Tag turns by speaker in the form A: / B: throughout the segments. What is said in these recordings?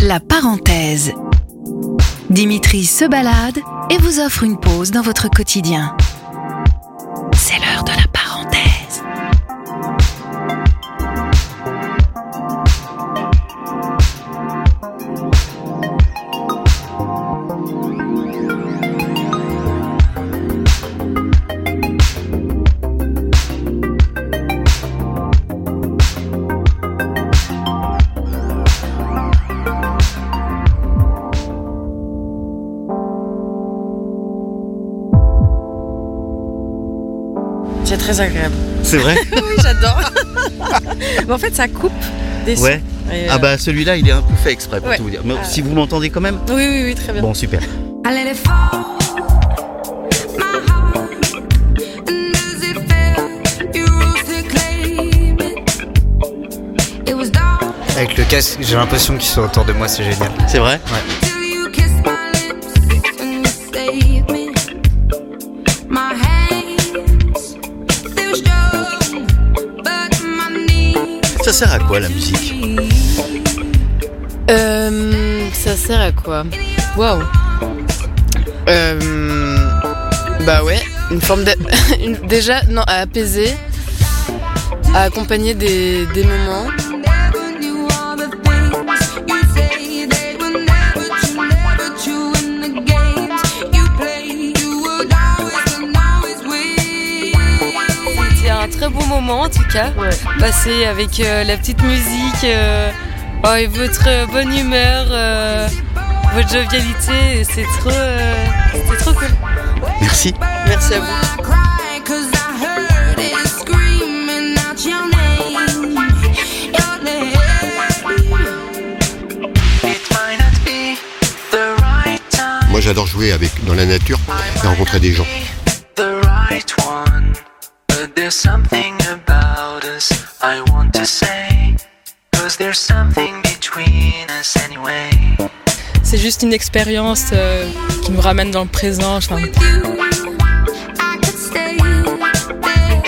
A: La parenthèse. Dimitri se balade et vous offre une pause dans votre quotidien. C'est l'heure de la
B: C'est très agréable.
C: C'est vrai
B: oui, j'adore. Mais en fait, ça coupe des sons.
C: Ouais.
B: Et,
C: Ah
B: euh,
C: bah celui-là, il est un peu fait exprès pour
B: Ouais.
C: tout vous dire. Mais
B: Ah.
C: si vous m'entendez quand même
B: Oui, oui, oui, très bien.
C: Bon, super.
D: Avec le casque, j'ai l'impression qu'ils sont autour de moi, c'est génial.
C: C'est vrai
E: till
C: sert à quoi la musique
B: Euh, ça sert à quoi Waouh. Euh, bah ouais, une forme de... déjà, non, à apaiser, à accompagner des moments. Très bon moment en tout cas. Passer avec euh, la petite musique, euh, oh, et votre euh, bonne humeur, euh, votre jovialité, c'est trop, euh, c'était trop cool.
C: Merci.
B: Merci à vous.
F: Moi j'adore jouer avec dans la nature et rencontrer des gens.
G: There's something about us I want to say. Cause there's something between us anyway.
H: C'est juste une expérience euh, qui nous ramène dans le présent. Enfin,
E: With you, I could stay there.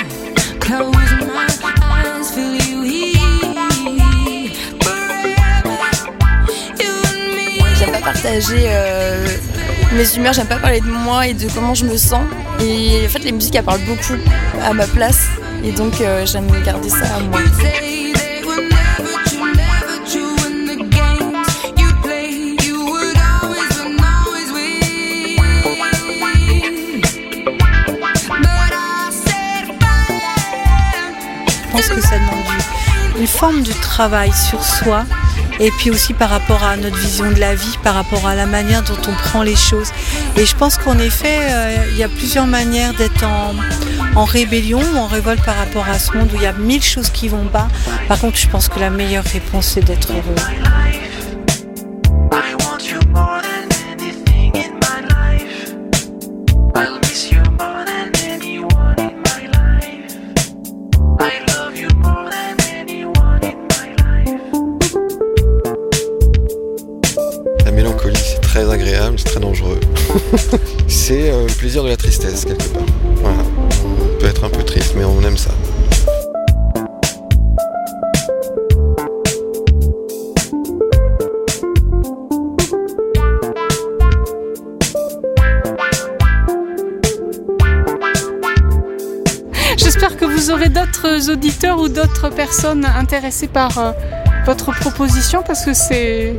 E: Close my eyes, feel you here. Forever, you and me.
I: J'aime pas partager euh, mes humeurs, j'aime pas parler de moi et de comment je me sens. Et en fait, les musiques, elles parlent beaucoup à ma place. Et donc, euh, j'aime garder ça à moi.
J: Je pense que ça demande une forme de travail sur soi et puis aussi par rapport à notre vision de la vie, par rapport à la manière dont on prend les choses. Et je pense qu'en effet, euh, il y a plusieurs manières d'être en, en rébellion en révolte par rapport à ce monde où il y a mille choses qui vont pas. Par contre, je pense que la meilleure réponse, c'est d'être heureux.
K: C'est très dangereux. c'est euh, le plaisir de la tristesse, quelque part. Voilà. On peut être un peu triste, mais on aime ça.
H: J'espère que vous aurez d'autres auditeurs ou d'autres personnes intéressées par euh, votre proposition parce que c'est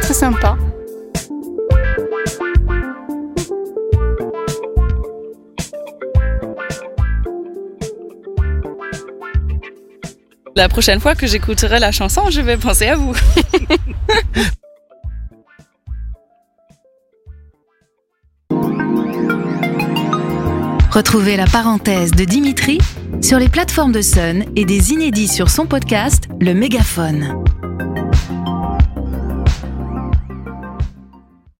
H: très sympa.
L: La prochaine fois que j'écouterai la chanson, je vais penser à vous.
A: Retrouvez la parenthèse de Dimitri sur les plateformes de Sun et des inédits sur son podcast Le Mégaphone.